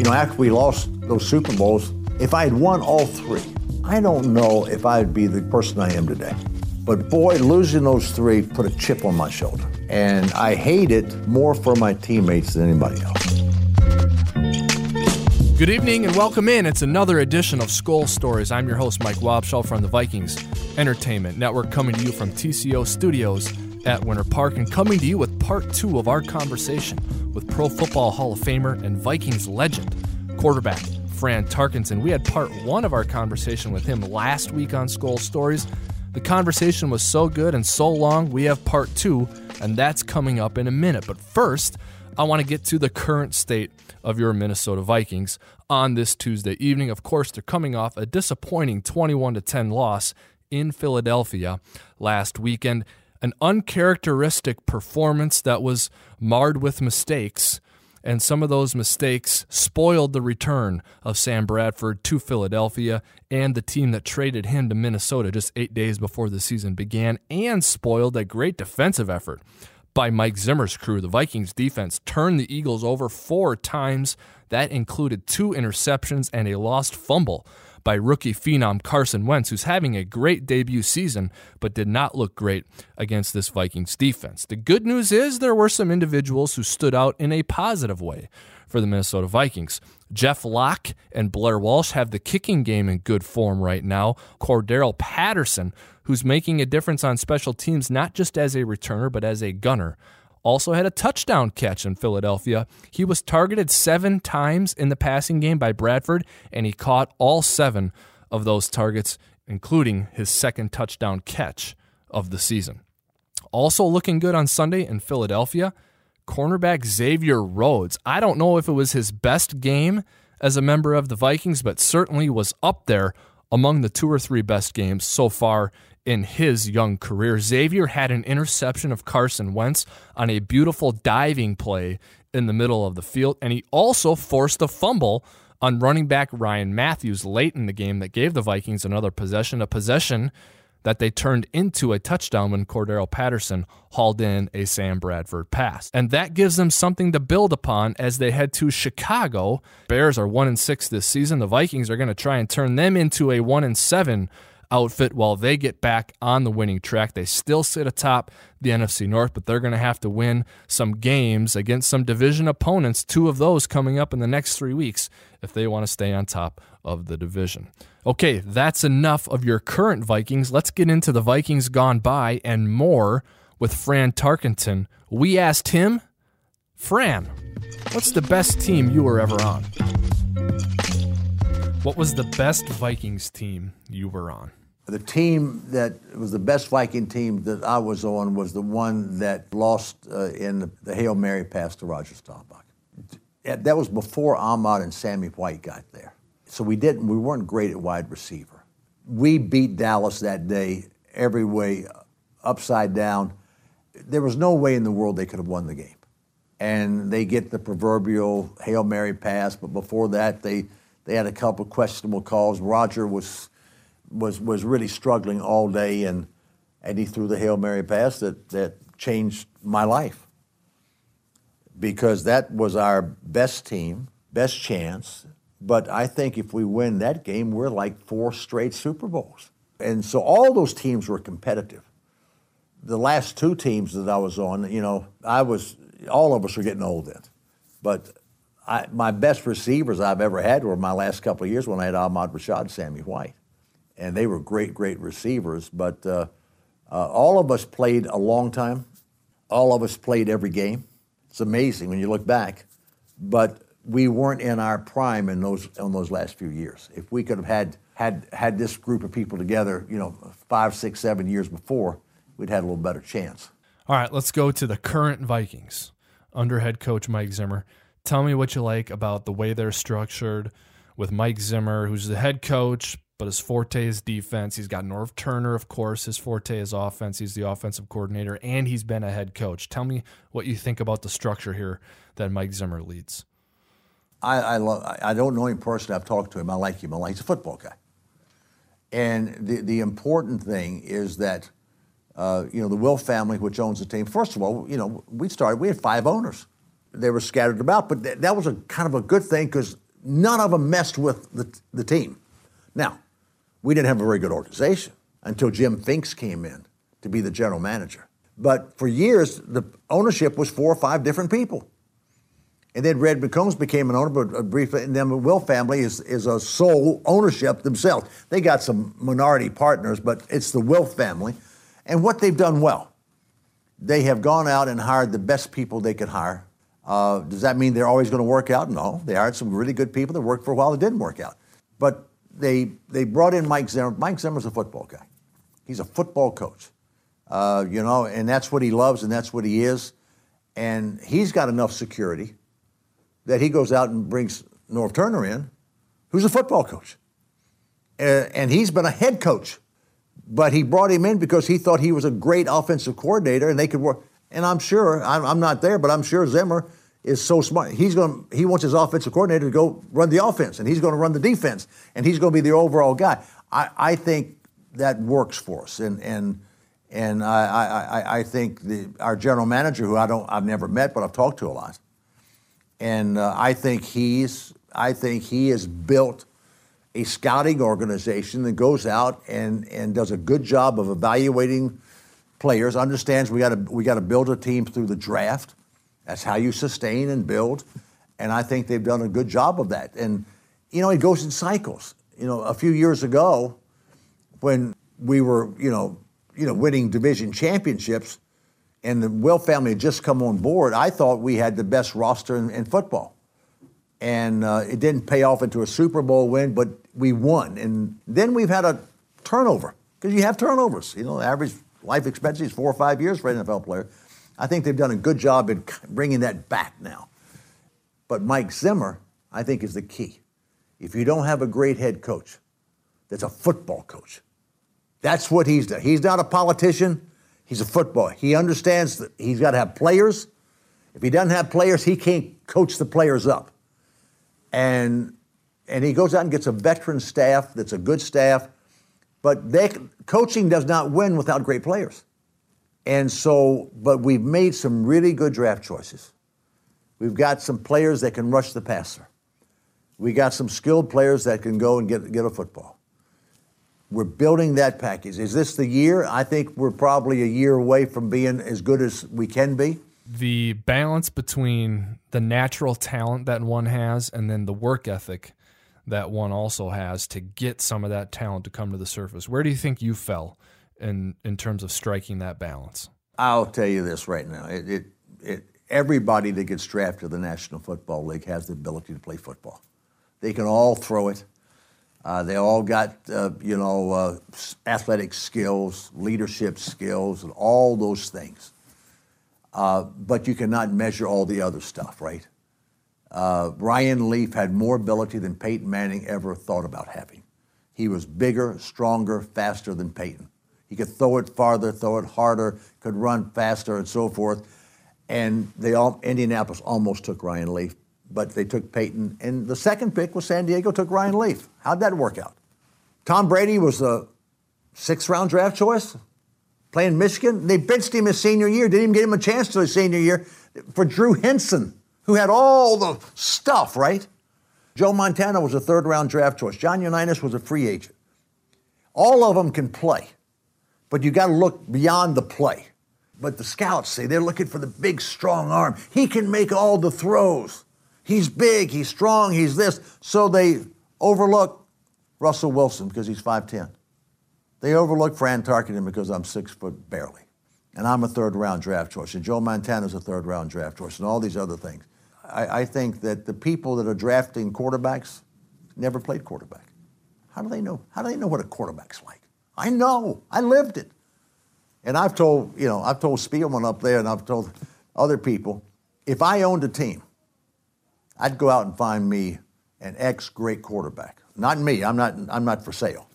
You know, after we lost those Super Bowls, if I had won all three, I don't know if I'd be the person I am today. But boy, losing those three put a chip on my shoulder. And I hate it more for my teammates than anybody else. Good evening and welcome in. It's another edition of Skull Stories. I'm your host, Mike Wobschall from the Vikings Entertainment Network, coming to you from TCO Studios at Winter Park and coming to you with part two of our conversation with Pro Football Hall of Famer and Vikings legend, quarterback Fran Tarkenton. We had part one of our conversation with him last week on Skull Stories. The conversation was so good and so long, we have part two, and that's coming up in a minute. But first, I want to get to the current state of your Minnesota Vikings on this Tuesday evening. Of course, they're coming off a disappointing 21 to 10 loss in Philadelphia last weekend, an uncharacteristic performance that was marred with mistakes. And some of those mistakes spoiled the return of Sam Bradford to Philadelphia and the team that traded him to Minnesota just eight days before the season began, and spoiled a great defensive effort by Mike Zimmer's crew. The Vikings defense turned the Eagles over four times. That included two interceptions and a lost fumble by rookie phenom Carson Wentz, who's having a great debut season, but did not look great against this Vikings defense. The good news is there were some individuals who stood out in a positive way for the Minnesota Vikings. Jeff Locke and Blair Walsh have the kicking game in good form right now. Cordarrelle Patterson, who's making a difference on special teams, not just as a returner, but as a gunner, also had a touchdown catch in Philadelphia. He was targeted seven times in the passing game by Bradford, and he caught all seven of those targets, including his second touchdown catch of the season. Also looking good on Sunday in Philadelphia cornerback Xavier Rhodes. I don't know if it was his best game as a member of the Vikings, but certainly was up there among the two or three best games so far in his young career. Xavier had an interception of Carson Wentz on a beautiful diving play in the middle of the field, and he also forced a fumble on running back Ryan Mathews late in the game that gave the Vikings another possession, a possession that they turned into a touchdown when Cordarrelle Patterson hauled in a Sam Bradford pass. And that gives them something to build upon as they head to Chicago. Bears are 1 and 6 this season. The Vikings are going to try and turn them into a 1 and 7 outfit while they get back on the winning track. They still sit atop the NFC North, but they're going to have to win some games against some division opponents, two of those coming up in the next 3 weeks if they want to stay on top of the division. Okay, that's enough of your current Vikings. Let's get into the Vikings gone by and more with Fran Tarkenton. We asked him, Fran, what's the best team you were ever on? What was the best Vikings team you were on? The team that was the best Viking team that I was on was the one that lost uh, in the Hail Mary pass to Roger Staubach. That was before Ahmad and Sammy White got there. So we didn't, we weren't great at wide receiver. We beat Dallas that day every way, upside down. There was no way in the world they could have won the game. And they get the proverbial Hail Mary pass, but before that, they, they had a couple questionable calls. Roger was, was, was really struggling all day, and, and he threw the Hail Mary pass that, that changed my life because that was our best team, best chance, but I think if we win that game, we're like four straight Super Bowls. And so all those teams were competitive. The last two teams that I was on, you know, I was, all of us were getting old then. But I, my best receivers I've ever had were my last couple of years when I had Ahmad Rashad and Sammy White. And they were great, great receivers. But uh, uh, all of us played a long time. All of us played every game. It's amazing when you look back. But we weren't in our prime in those in those last few years. If we could have had had had this group of people together, you know, five, six, seven years before, we'd had a little better chance. All right, let's go to the current Vikings under head coach Mike Zimmer. Tell me what you like about the way they're structured with Mike Zimmer, who's the head coach, but his forte is defense. He's got Norv Turner, of course. His forte is offense. He's the offensive coordinator, and he's been a head coach. Tell me what you think about the structure here that Mike Zimmer leads. I, I, love, I don't know him personally. I've talked to him. I like him. I like he's a football guy. And the, the important thing is that, uh, you know, the Wilf family, which owns the team, first of all, you know, we started, we had five owners. They were scattered about, but th- that was a kind of a good thing because none of them messed with the, the team. Now, we didn't have a very good organization until Jim Finks came in to be the general manager. But for years, the ownership was four or five different people. And then Red McCombs became an owner, but briefly, and then the Wilf family is, is a sole ownership themselves. They got some minority partners, but it's the Wilf family. And what they've done well, they have gone out and hired the best people they could hire. Uh, does that mean they're always going to work out? No. They hired some really good people that worked for a while that didn't work out. But they, they brought in Mike Zimmer. Mike Zimmer's a football guy. He's a football coach, uh, you know, and that's what he loves and that's what he is. And he's got enough security that he goes out and brings Norv Turner in, who's a football coach. And he's been a head coach, but he brought him in because he thought he was a great offensive coordinator and they could work. And I'm sure, I'm not there, but I'm sure Zimmer is so smart. He's going he wants his offensive coordinator to go run the offense and he's going to run the defense and he's going to be the overall guy. I, I think that works for us. And, and, and I, I, I think the, our general manager, who I don't, I've never met, but I've talked to a lot, and uh, I think he's I think he has built a scouting organization that goes out and, and does a good job of evaluating players, understands we got to we got to build a team through the draft. That's how you sustain and build. And I think they've done a good job of that. And you know, it goes in cycles. You know, a few years ago, when we were, you know, you know, winning division championships, and the Wilf family had just come on board, I thought we had the best roster in, in football. And uh, it didn't pay off into a Super Bowl win, but we won. And then we've had a turnover because you have turnovers. You know, the average life expectancy is four or five years for an NFL player. I think they've done a good job in bringing that back now. But Mike Zimmer, I think, is the key. If you don't have a great head coach that's a football coach, that's what he's done. He's not a politician. He's a football. He understands that he's got to have players. If he doesn't have players, he can't coach the players up. And and he goes out and gets a veteran staff that's a good staff, but they, coaching does not win without great players. And so, but we've made some really good draft choices. We've got some players that can rush the passer. We got some skilled players that can go and get, get a football. We're building that package. Is this the year? I think we're probably a year away from being as good as we can be. The balance between the natural talent that one has and then the work ethic that one also has to get some of that talent to come to the surface. Where do you think you fell in in terms of striking that balance? I'll tell you this right now. It, it, it, everybody that gets drafted to the National Football League has the ability to play football. They can all throw it. Uh, they all got, uh, you know, uh, athletic skills, leadership skills, and all those things. Uh, but you cannot measure all the other stuff, right? Uh, Ryan Leaf had more ability than Peyton Manning ever thought about having. He was bigger, stronger, faster than Peyton. He could throw it farther, throw it harder, could run faster, and so forth. And they all, Indianapolis almost took Ryan Leaf but they took Peyton. And the second pick was San Diego, took Ryan Leaf. How'd that work out? Tom Brady was a sixth round draft choice, playing Michigan. They benched him his senior year, didn't even give him a chance to his senior year for Drew Henson, who had all the stuff, right? Joe Montana was a third round draft choice. John Unitas was a free agent. All of them can play, but you got to look beyond the play. But the scouts say they're looking for the big, strong arm. He can make all the throws. He's big, he's strong, he's this. So they overlook Russell Wilson because he's 5'10. They overlook Fran Tarkenton because I'm six foot barely. And I'm a third round draft choice. And Joe Montana's a third round draft choice, and all these other things. I, I think that the people that are drafting quarterbacks never played quarterback. How do they know? How do they know what a quarterback's like? I know. I lived it. And I've told, you know, I've told Spielman up there and I've told other people, if I owned a team I'd go out and find me an ex great quarterback. Not me. I'm not. I'm not for sale.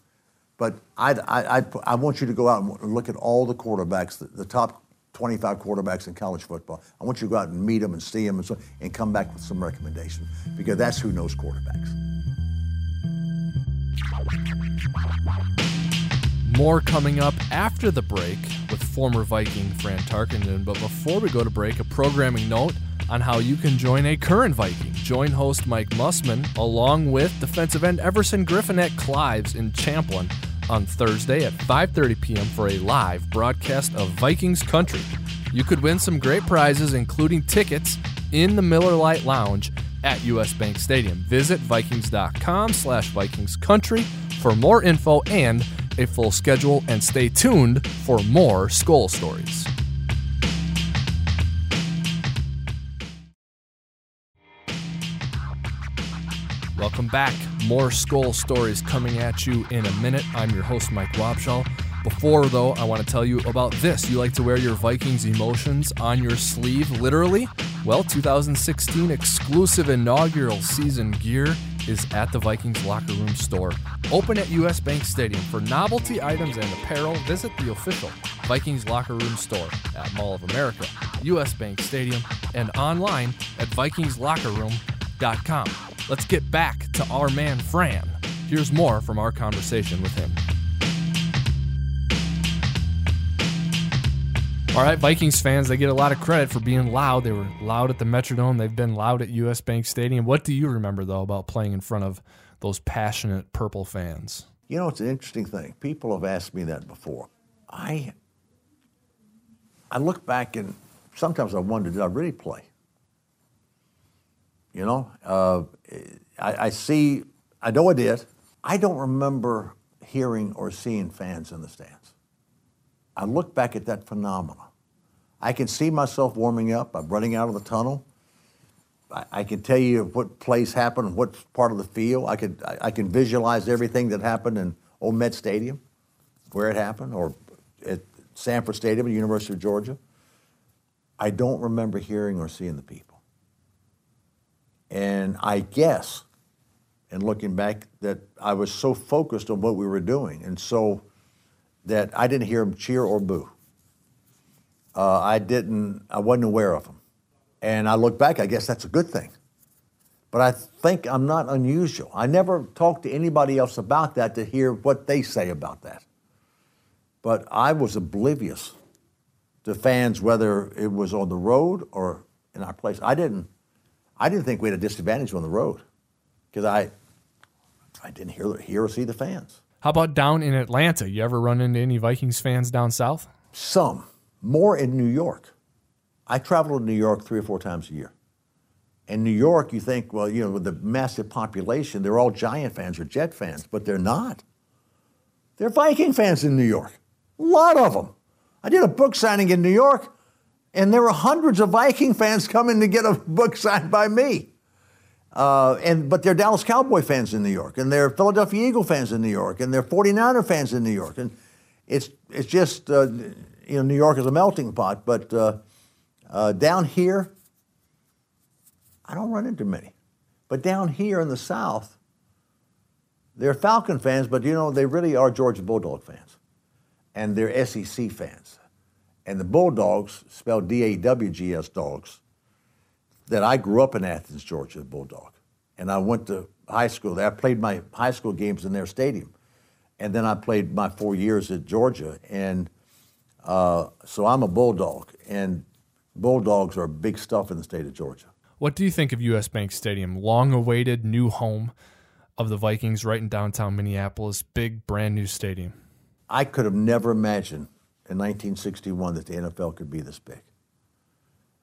But I'd, I, I, I want you to go out and look at all the quarterbacks, the, the, top 25 quarterbacks in college football. I want you to go out and meet them and see them and, so, and come back with some recommendations because that's who knows quarterbacks. More coming up after the break with former Viking Fran Tarkenton. But before we go to break, a programming note on how you can join a current Viking join host Mike Mussman along with defensive end Everson Griffen at Clives in Champlin on Thursday at 5:30 p.m. for a live broadcast of Vikings Country. You could win some great prizes including tickets in the Miller Lite Lounge at US Bank Stadium. Visit vikings.com slash Vikings Country for more info and a full schedule and stay tuned for more Skull Stories. Welcome back. More Skull Stories coming at you in a minute. I'm your host, Mike Wobschall. Before, though, I want to tell you about this. You like to wear your Vikings emotions on your sleeve, literally? Well, 2016 exclusive inaugural season gear is at the Vikings Locker Room store. Open at US Bank Stadium. For novelty items and apparel, visit the official Vikings Locker Room store at Mall of America, US Bank Stadium, and online at VikingsLockerRoom.com. Let's get back to our man Fran. Here's more from our conversation with him. All right, Vikings fans, they get a lot of credit for being loud. They were loud at the Metrodome. They've been loud at US Bank Stadium. What do you remember, though, about playing in front of those passionate purple fans? You know, it's an interesting thing. People have asked me that before. I I look back and sometimes I wonder, did I really play? You know, uh, I, I see, I know I did. I don't remember hearing or seeing fans in the stands. I look back at that phenomenon. I can see myself warming up. I'm running out of the tunnel. I, I can tell you what plays happened, what part of the field. I could I, I can visualize everything that happened in Old Met Stadium, where it happened, or at Sanford Stadium at the University of Georgia. I don't remember hearing or seeing the people. And I guess, and looking back, that I was so focused on what we were doing, and so that I didn't hear them cheer or boo uh, I didn't, I wasn't aware of them. And I look back, I guess that's a good thing. But I think I'm not unusual. I never talked to anybody else about that to hear what they say about that. But I was oblivious to fans, whether it was on the road or in our place. I didn't, I didn't think we had a disadvantage on the road because I, I didn't hear, hear or see the fans. How about down in Atlanta? You ever run into any Vikings fans down south? Some more in New York. I travel to New York three or four times a year. In New York, you think, well, you know, with the massive population, they're all Giant fans or Jet fans, but they're not. They're Viking fans in New York. A lot of them. I did a book signing in New York, and there were hundreds of Viking fans coming to get a book signed by me. Uh, and but they're Dallas Cowboy fans in New York, and they're Philadelphia Eagle fans in New York, and they're 49er fans in New York, and it's it's just uh, you know, New York is a melting pot, but uh, uh, down here, I don't run into many. But down here in the South, they're Falcon fans, but you know, they really are Georgia Bulldog fans. And they're SEC fans. And the Bulldogs, spelled D A W G S dogs, that I grew up in Athens, Georgia, Bulldog. And I went to high school there. I played my high school games in their stadium. And then I played my four years at Georgia. And uh, so I'm a bulldog, and bulldogs are big stuff in the state of Georgia. What do you think of U.S. Bank Stadium? Long awaited new home of the Vikings right in downtown Minneapolis, big brand new stadium. I could have never imagined in 1961 that the NFL could be this big.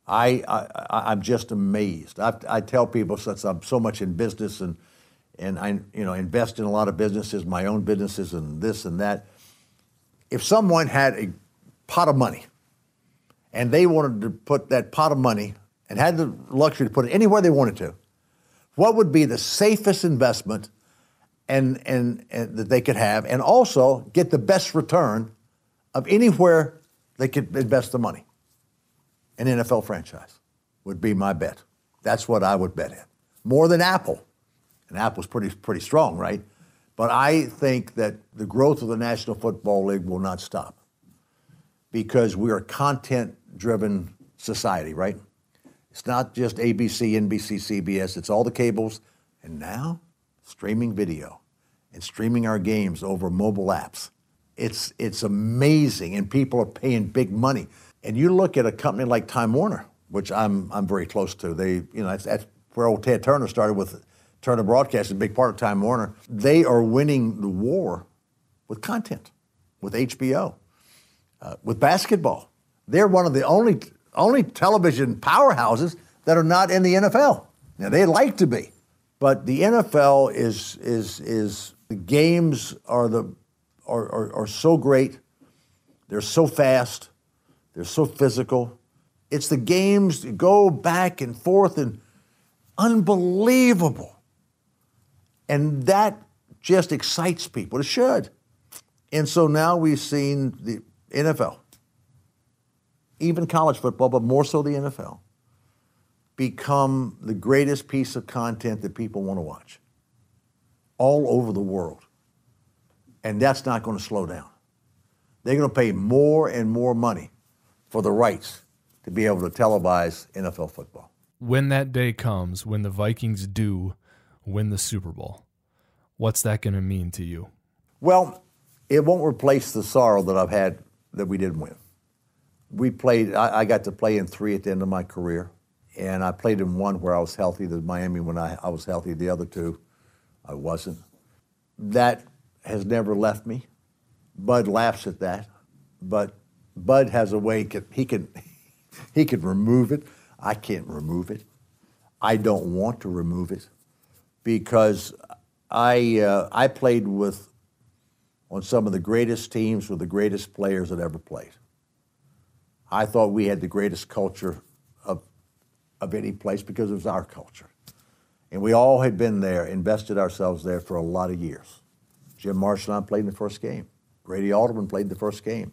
I, I, am just amazed. I, I tell people since I'm so much in business and, and I you know, invest in a lot of businesses, my own businesses and this and that. If someone had a pot of money, and they wanted to put that pot of money and had the luxury to put it anywhere they wanted to, what would be the safest investment and, and, and that they could have, and also get the best return of anywhere they could invest the money? An NFL franchise would be my bet. That's what I would bet in. More than Apple. And Apple's pretty, pretty strong, right? But I think that the growth of the National Football League will not stop because we are a content driven society, right? It's not just ABC, NBC, CBS, it's all the cables. And now, streaming video and streaming our games over mobile apps. It's, it's amazing, and people are paying big money. And you look at a company like Time Warner, which I'm, I'm very close to. They, you know, that's, that's where old Ted Turner started with Turner Broadcasting, a big part of Time Warner. They are winning the war with content, with HBO, uh, with basketball. They're one of the only only television powerhouses that are not in the NFL. Now they like to be, but the NFL is is is the games are the are, are, are so great. They're so fast. They're so physical. It's the games that go back and forth and unbelievable. And that just excites people. It should. And so now we've seen the NFL, even college football, but more so the NFL, become the greatest piece of content that people want to watch all over the world. And that's not going to slow down. They're going to pay more and more money for the rights to be able to televise NFL football. When that day comes, when the Vikings do win the Super Bowl, what's that going to mean to you? Well, it won't replace the sorrow that I've had that we didn't win. We played, I, I, got to play in three at the end of my career, and I played in one where I was healthy, the Miami when I, I was healthy, the other two, I wasn't. That has never left me. Bud laughs at that, but Bud has a way, he can, he can remove it. I can't remove it. I don't want to remove it because I, uh, I played with on some of the greatest teams with the greatest players that ever played. I thought we had the greatest culture of, of any place because it was our culture. And we all had been there, invested ourselves there for a lot of years. Jim Marsh and I played in the first game. Grady Alderman played the first game.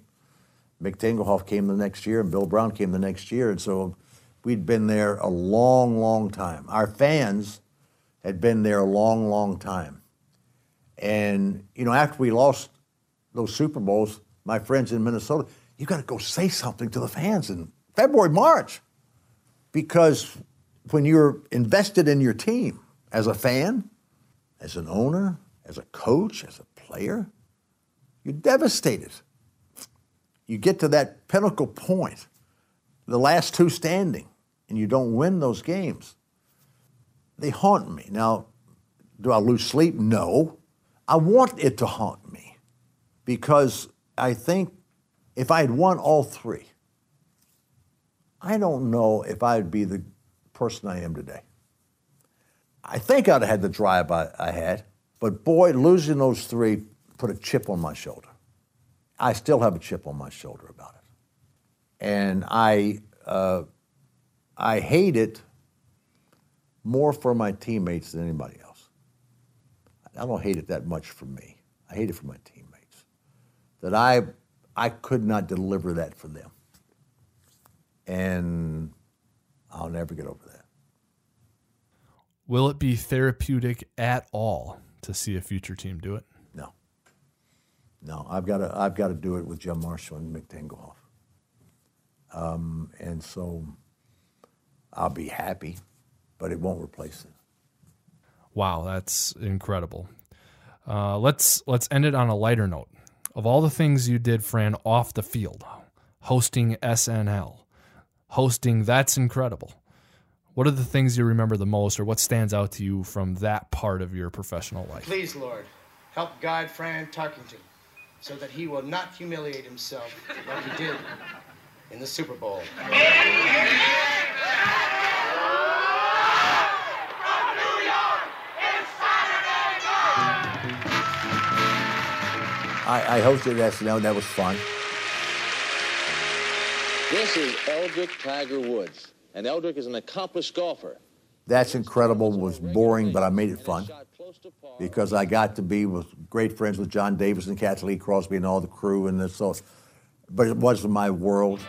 Mick Tingelhoff came the next year, and Bill Brown came the next year. And so we'd been there a long, long time. Our fans had been there a long, long time. And, you know, after we lost those Super Bowls, my friends in Minnesota, you got to go say something to the fans in February, March. Because when you're invested in your team as a fan, as an owner, as a coach, as a player, you're devastated. You get to that pinnacle point, the last two standing, and you don't win those games. They haunt me. Now, do I lose sleep? No. I want it to haunt me because I think if I had won all three, I don't know if I'd be the person I am today. I think I'd have had the drive I, I had, but boy, losing those three put a chip on my shoulder. I still have a chip on my shoulder about it. And I, uh, I hate it more for my teammates than anybody else. I don't hate it that much for me. I hate it for my teammates. That I, I could not deliver that for them. And I'll never get over that. Will it be therapeutic at all to see a future team do it? No. No, I've got to, I've got to do it with Jim Marshall and Mick Tingelhoff. Um, and so I'll be happy, but it won't replace it. Wow, that's incredible. Uh, let's let's end it on a lighter note. Of all the things you did, Fran, off the field, hosting SNL, hosting That's Incredible. What are the things you remember the most, or what stands out to you from that part of your professional life? Please, Lord, help guide Fran Tarkenton so that he will not humiliate himself like he did in the Super Bowl. I, I hosted SNL, and that was fun. This is Eldrick Tiger Woods, and Eldrick is an accomplished golfer. That's Incredible was boring, but I made it fun because I got to be with great friends with John Davis and Cathy Lee Crosby and all the crew, and so. But it wasn't my world.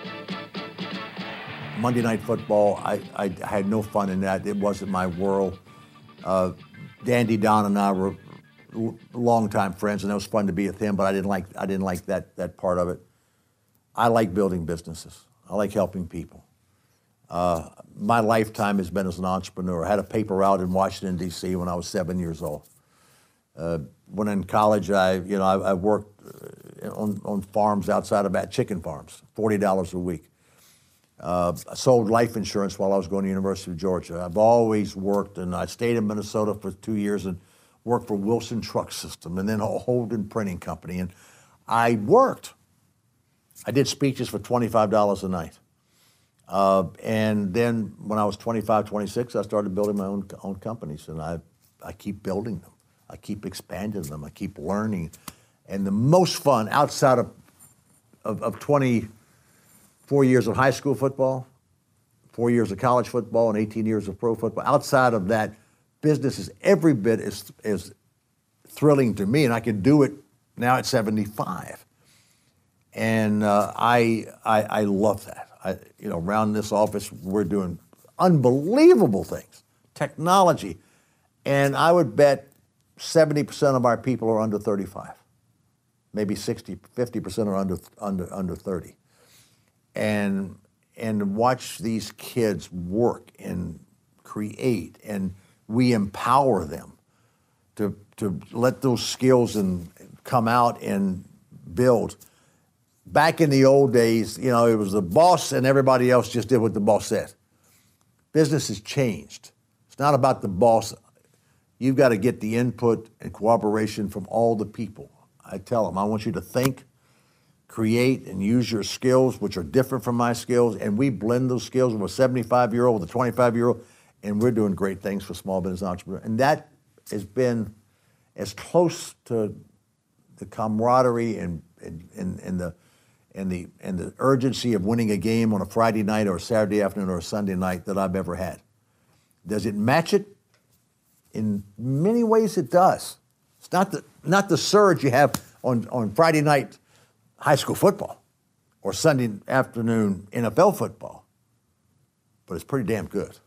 Monday Night Football, I, I had no fun in that. It wasn't my world. Uh, Dandy Don and I were longtime friends, and it was fun to be with him. But I didn't like I didn't like that that part of it. I like building businesses. I like helping people. Uh, my lifetime has been as an entrepreneur. I had a paper route in Washington D.C. when I was seven years old. Uh, when in college, I you know I, I worked uh, on, on farms outside of that chicken farms, forty dollars a week. Uh, I sold life insurance while I was going to University of Georgia. I've always worked, and I stayed in Minnesota for two years and worked for Wilson Truck System, and then a Holden Printing Company, and I worked. I did speeches for twenty-five dollars a night, uh, and then when I was 25, 26, I started building my own own companies, and I I keep building them, I keep expanding them, I keep learning, and the most fun outside of of, of 24 years of high school football, four years of college football, and 18 years of pro football. Outside of that, business is every bit as, as thrilling to me, and I can do it now at 75. And uh, I, I, I love that. I, you know, around this office, we're doing unbelievable things, technology, and I would bet 70% of our people are under 35 maybe 60, 50% are under, under, under 30. And, and watch these kids work and create, and we empower them to, to let those skills and come out and build. Back in the old days, you know, it was the boss and everybody else just did what the boss said. Business has changed. It's not about the boss. You've got to get the input and cooperation from all the people I tell them, I want you to think, create, and use your skills, which are different from my skills, and we blend those skills with a 75 year old, with a 25 year old, and we're doing great things for small business entrepreneurs. And that has been as close to the camaraderie and, and, and, and the and the and the urgency of winning a game on a Friday night or a Saturday afternoon or a Sunday night that I've ever had. Does it match it? In many ways, it does. It's not the, not the surge you have on, on Friday night high school football or Sunday afternoon NFL football, but it's pretty damn good.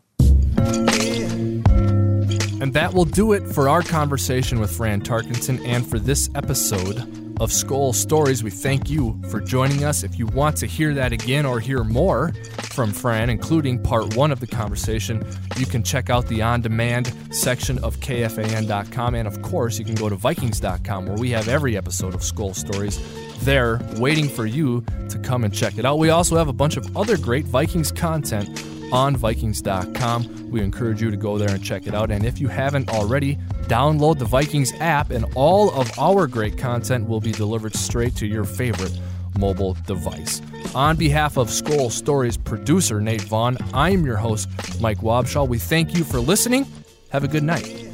And that will do it for our conversation with Fran Tarkenton and for this episode of Skull Stories. We thank you for joining us. If you want to hear that again or hear more from Fran, including part one of the conversation, you can check out the on demand section of KFAN.com. And of course, you can go to Vikings.com where we have every episode of Skull Stories there waiting for you to come and check it out. We also have a bunch of other great Vikings content on Vikings.com. We encourage you to go there and check it out. And if you haven't already, download the Vikings app, and all of our great content will be delivered straight to your favorite mobile device. On behalf of Skull Stories producer Nate Vaughn, I'm your host, Mike Wobschall. We thank you for listening. Have a good night.